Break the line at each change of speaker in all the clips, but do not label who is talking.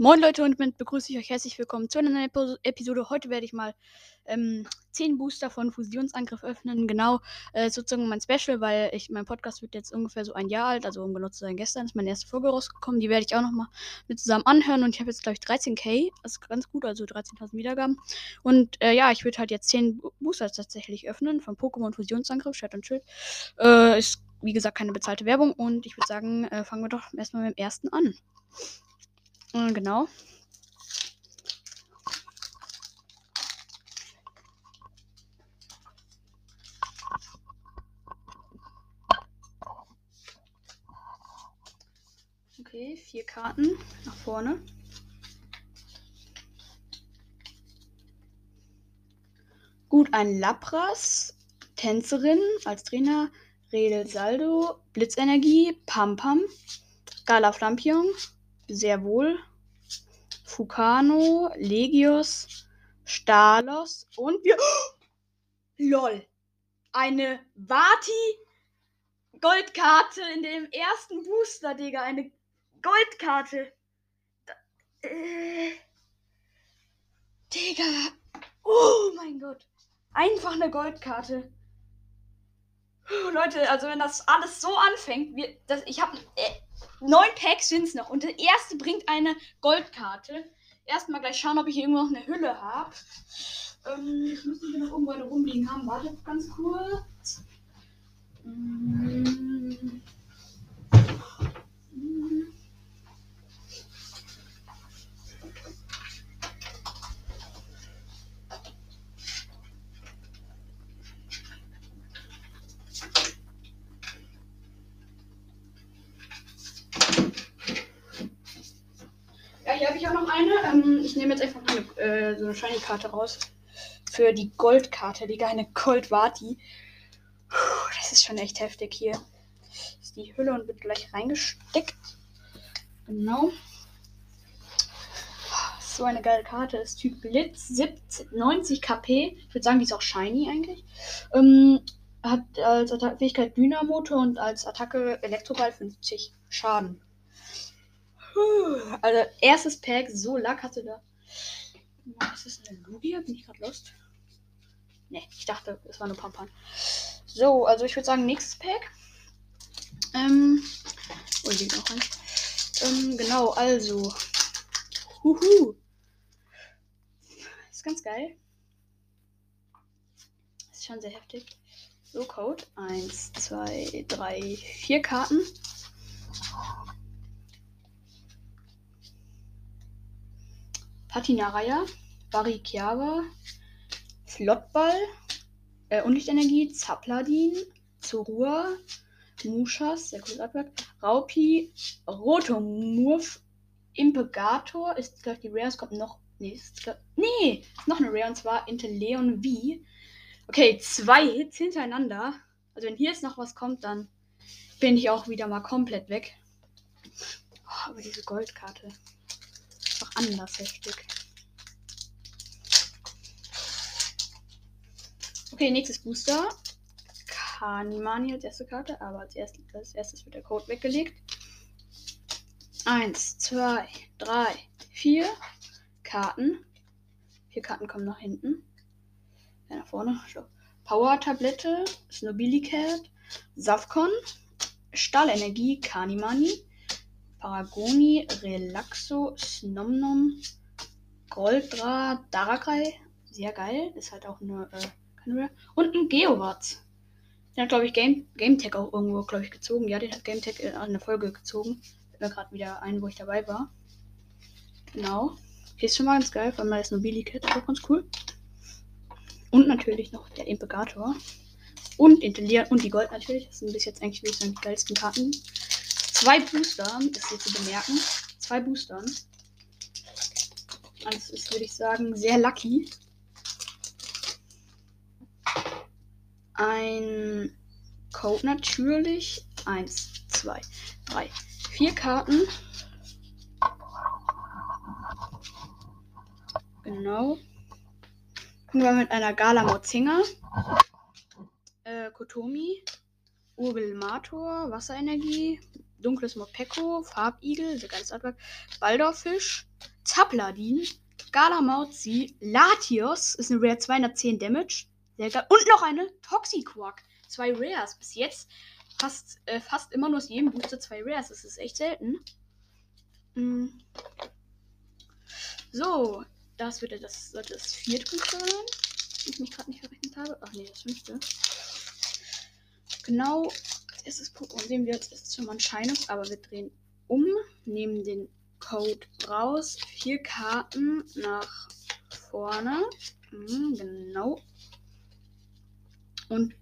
Moin Leute und damit begrüße ich euch herzlich willkommen zu einer neuen Episode. Heute werde ich mal ähm, 10 Booster von Fusionsangriff öffnen. Genau, äh, sozusagen mein Special, weil ich mein Podcast wird jetzt ungefähr so ein Jahr alt, also um genau zu sein, gestern ist meine erste Folge rausgekommen. Die werde ich auch nochmal mit zusammen anhören und ich habe jetzt glaube ich 13k, das ist ganz gut, also 13.000 Wiedergaben. Und äh, ja, ich würde halt jetzt 10 Bo- Booster tatsächlich öffnen von Pokémon Fusionsangriff, Chat und Schild. Äh, ist wie gesagt keine bezahlte Werbung und ich würde sagen, äh, fangen wir doch erstmal mit dem ersten an. Äh, genau. Okay, vier Karten nach vorne. Gut, ein Lapras, Tänzerin als Trainer, Redel Saldo, Blitzenergie, Pam Pam, Gala Flampion, sehr wohl, Fukano, Legios, Stalos und wir. LOL! Eine Vati Goldkarte in dem ersten Booster, Digga. Eine Goldkarte. Da, äh, Digga. Oh mein Gott. Einfach eine Goldkarte. Leute, also wenn das alles so anfängt, wir, das, ich habe äh, neun Packs sind's noch und der erste bringt eine Goldkarte. Erstmal gleich schauen, ob ich irgendwo noch eine Hülle habe. Ähm, ich müsste hier noch irgendwo eine rumliegen haben. Wartet ganz kurz. Mm. Mm. Ja, hier habe ich auch noch eine. Ähm, ich nehme jetzt einfach eine, äh, so eine Shiny-Karte raus. Für die Goldkarte, Digga, eine Gold-Vati. Puh, Das ist schon echt heftig hier. Ist die Hülle und wird gleich reingesteckt. Genau. So eine geile Karte. Ist Typ Blitz, 70, 90 KP. Ich würde sagen, die ist auch shiny eigentlich. Ähm, hat als Atta Fähigkeit Dynamotor und als Attacke Elektroball 50 Schaden. Also, erstes Pack, so Lack hatte da. Ist das eine Lugia? Bin ich gerade lost? Ne, ich dachte, es war nur Pampan. So, also ich würde sagen, nächstes Pack. Ähm. Oh, hier liegt noch eins. Ähm, genau, also. Huhu. Ist ganz geil. Ist schon sehr heftig. So, Code. Eins, zwei, drei, vier Karten. Patinaraya, Barikiava, Flottball, äh, Unlichtenergie, Zapladin, Zorua, Mushas, sehr cooles Artwork, Raupi, Rotomurf, Impegator, ist gleich die Rare, es kommt noch, nee, ist, glaub, nee, ist noch eine Rare und zwar Inteleon V. Okay, zwei Hits hintereinander. Also wenn hier jetzt noch was kommt, dann bin ich auch wieder mal komplett weg. Oh, aber diese Goldkarte anders heftig. Okay, nächstes Booster. Kanimani als erste Karte, aber als, erst, als erstes wird der Code weggelegt. Eins, zwei, drei, vier Karten. Vier Karten kommen nach hinten. Ja, nach vorne. Power-Tablette, Snobilicat, Safcon, Stahlenergie, Kanimani, Paragoni, Relaxo, Snomnom, Goldra, Darkrai. Sehr geil. Ist halt auch eine, äh. Und ein Geowatz. Den hat, glaube ich, Game, GameTech auch irgendwo, glaube ich, gezogen. Ja, den hat GameTech in einer Folge gezogen. Fällt mir gerade wieder ein, wo ich dabei war. Genau. Okay, ist schon mal ganz geil, vor allem das Nobilicat ist auch ganz cool. Und natürlich noch der Impegator. Und und die Gold natürlich. Das sind bis jetzt eigentlich wirklich die geilsten Karten. Zwei Booster ist hier zu bemerken. Zwei Boostern. Also ist, würde ich sagen, sehr lucky. Ein Code natürlich. Eins, zwei, drei, vier Karten. Genau. Fangen wir mit einer Gala Mozinga. Äh, Kotomi. Urgelmator, Wasserenergie. Dunkles Mopeko, Farbigel, sehr geiles Artwork, Baldorfisch, Zapladin, Galamauzi, Latios, ist eine Rare 210 Damage, sehr geil. Und noch eine Toxiquack. Zwei Rares. Bis jetzt fast, äh, fast immer nur aus jedem Booster zwei Rares. Das ist echt selten. Mm. So, das wird das, sollte das vierte Booster sein. Wenn ich mich gerade nicht verrechnet habe. Ach nee, das fünfte. Genau. Als erstes Pokémon sehen wir als erstes schon mal ein Scheinungs, aber wir drehen um, nehmen den Code raus, vier Karten nach vorne. Mhm, genau. Und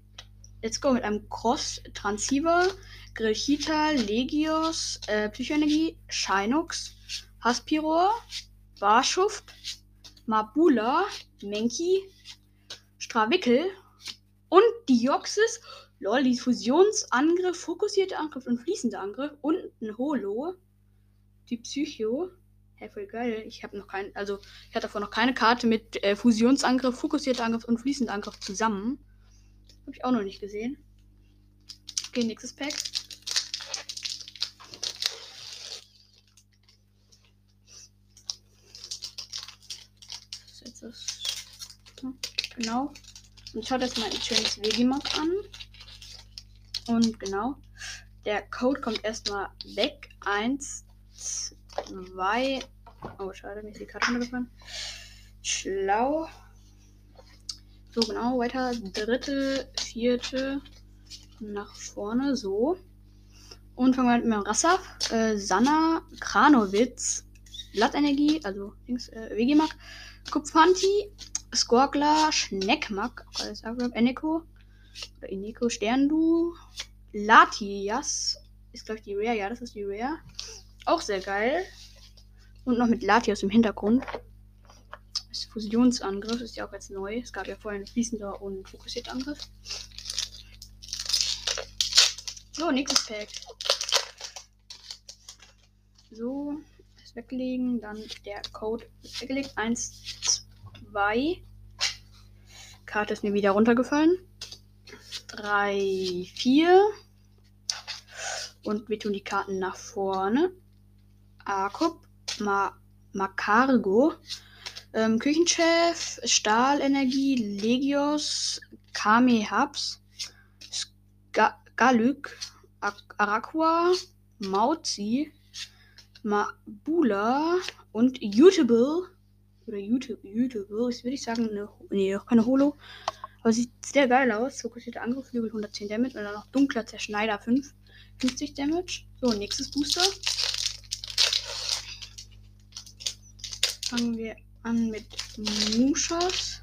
let's go mit einem Cross Transceiver, Grillchita, Legios, äh, Psychoenergie, Shinox, Haspiror, Barschuft, Mabula, Menki, Strawickel und Dioxys. Lol, die Fusionsangriff, fokussierte Angriff und fließender Angriff und ein Holo. Die Psycho. Hä, voll geil. Ich habe noch keinen, also ich hatte davor noch keine Karte mit äh, Fusionsangriff, fokussierter Angriff und fließender Angriff zusammen. Habe ich auch noch nicht gesehen. Okay, nächstes Pack. Das ist jetzt das. Hm, genau. Und schaut jetzt mal ein schönes Vegimark an. Und genau. Der Code kommt erstmal weg. Eins, zwei. Oh, schade, mir ist die Karte runtergefallen. Schlau. So, genau, weiter. Dritte, vierte, nach vorne, so. Und fangen wir mit dem Rassaf. Äh, Sanna, Kranowitz, Blattenergie, also links, äh, Vegimak, Kupfanti, Skorgler, Schneckmack, alles Eneko, oder Ineko, Sterndu, Latias, ist glaube ich die Rare, ja, das ist die Rare. Auch sehr geil. Und noch mit Latias im Hintergrund. Das Fusionsangriff ist ja auch jetzt neu. Es gab ja vorher einen fließender und fokussierter Angriff. So, nächstes Pack. So, das weglegen. Dann der Code ist weggelegt. Eins, zwei. Karte ist mir wieder runtergefallen. Drei, vier. Und wir tun die Karten nach vorne. Akup, Ma Macargo, ähm, Küchenchef, Stahlenergie, Legios, Kame Hubs, Ska Galük, Araqua, Mauzi, Mabula und Utable. Oder Utable, würde ich sagen, eine, nee, keine Holo. Aber sieht sehr geil aus. Fokussierter Angriff, Flügel 110 Damage und dann noch dunkler Zerschneider 5, 50 Damage. So, nächstes Booster. Fangen wir an mit Mushas.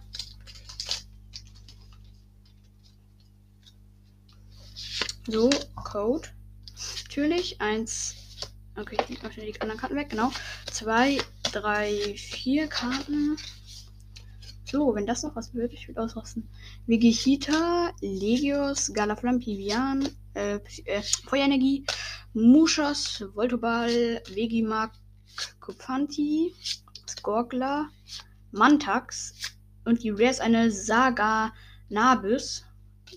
So, Code. Natürlich. Eins. Okay, ich nehme schnell die anderen Karten weg. Genau. Zwei, drei, vier Karten. So, wenn das noch was wird, ich würde ausrasten. Vegeta, Legios, Galaflam, Pivian, äh, äh, Feuerenergie, Mushas, Voltoball, Vegimak, Kupfanti, Skorgler, Mantax und die Rare ist eine Saga Nabis.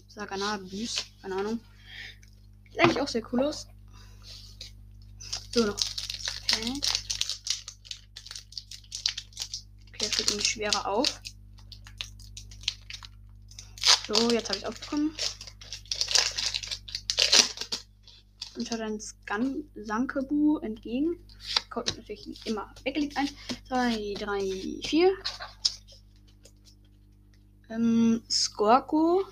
Saga Nabis, keine Ahnung. Sieht eigentlich auch sehr cool aus. So noch. Okay. Okay, das wird irgendwie schwerer auf. So, jetzt habe ich aufbekommen. Und schaut dann Skan Sankebu entgegen. Code natürlich immer weggelegt. 1, 2, 3, 4. Ähm, Skorko,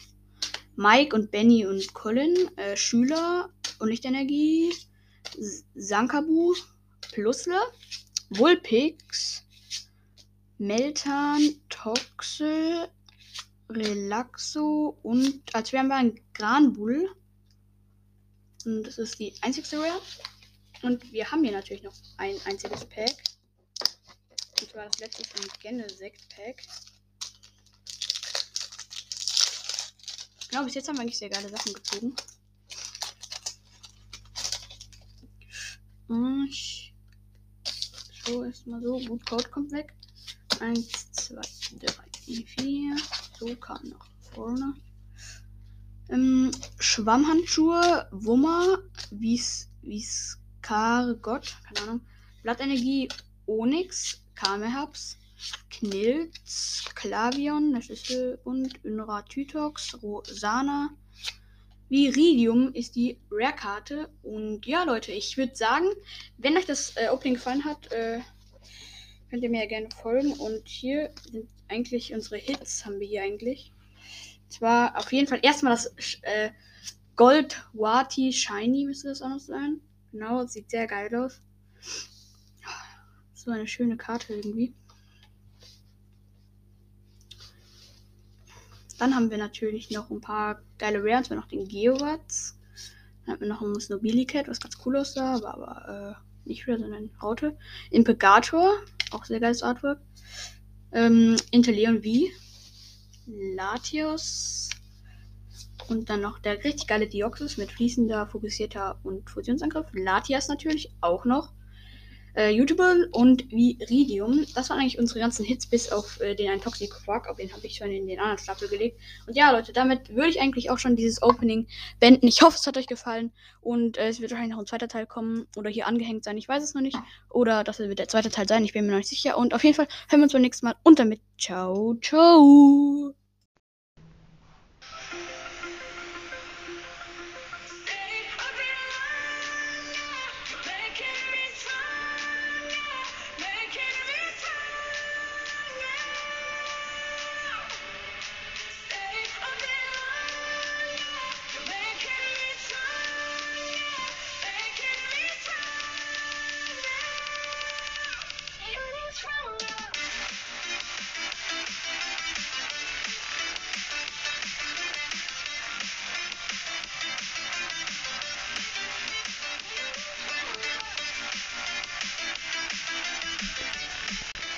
Mike und Benny und Colin, äh, Schüler und Lichtenergie, Sankabu, Plusle, Vulpix, Meltan, Toxel, Relaxo und als wären wir ein Granbull. Und das ist die einzigste Rare. Und wir haben hier natürlich noch ein einziges Pack. Und zwar das letzte ein Genesect-Pack. Genau, bis jetzt haben wir eigentlich sehr geile Sachen gezogen. Ich so erstmal so. Gut, Code kommt weg. 1, 2, 3, 4. Kam nach vorne. Ähm, Schwammhandschuhe, Wummer, Wies, Viscargot, keine Ahnung. Blattenergie, Onyx, Kamehaps, Knilz, Klavion, der Schlüsselbund, Unra Tytox, Rosana. Viridium ist die Rare-Karte. Und ja, Leute, ich würde sagen, wenn euch das äh, Opening gefallen hat, äh, könnt ihr mir ja gerne folgen. Und hier sind eigentlich unsere Hits, haben wir hier eigentlich. Zwar auf jeden Fall erstmal das äh, Gold Wati Shiny, müsste das auch noch sein. Genau, sieht sehr geil aus. So eine schöne Karte irgendwie. Dann haben wir natürlich noch ein paar geile Rares. Wir noch den Geowatz. Dann haben wir noch ein Snobilicat, was ganz cool aussah, aber, aber äh, nicht wieder, sondern Raute. Impegator, auch sehr geiles Artwork. Ähm, Inteleon V. Latios. Und dann noch der richtig geile Dioxys mit fließender, fokussierter und Fusionsangriff. Latias natürlich auch noch äh, Utable und Viridium. Das waren eigentlich unsere ganzen Hits, bis auf äh, den einen Toxic Quark. Auf den habe ich schon in den anderen Stapel gelegt. Und ja, Leute, damit würde ich eigentlich auch schon dieses Opening beenden. Ich hoffe, es hat euch gefallen. Und äh, es wird wahrscheinlich noch ein zweiter Teil kommen. Oder hier angehängt sein. Ich weiß es noch nicht. Oder das wird der zweite Teil sein. Ich bin mir noch nicht sicher. Und auf jeden Fall hören wir uns beim nächsten Mal. Und damit, ciao, ciao.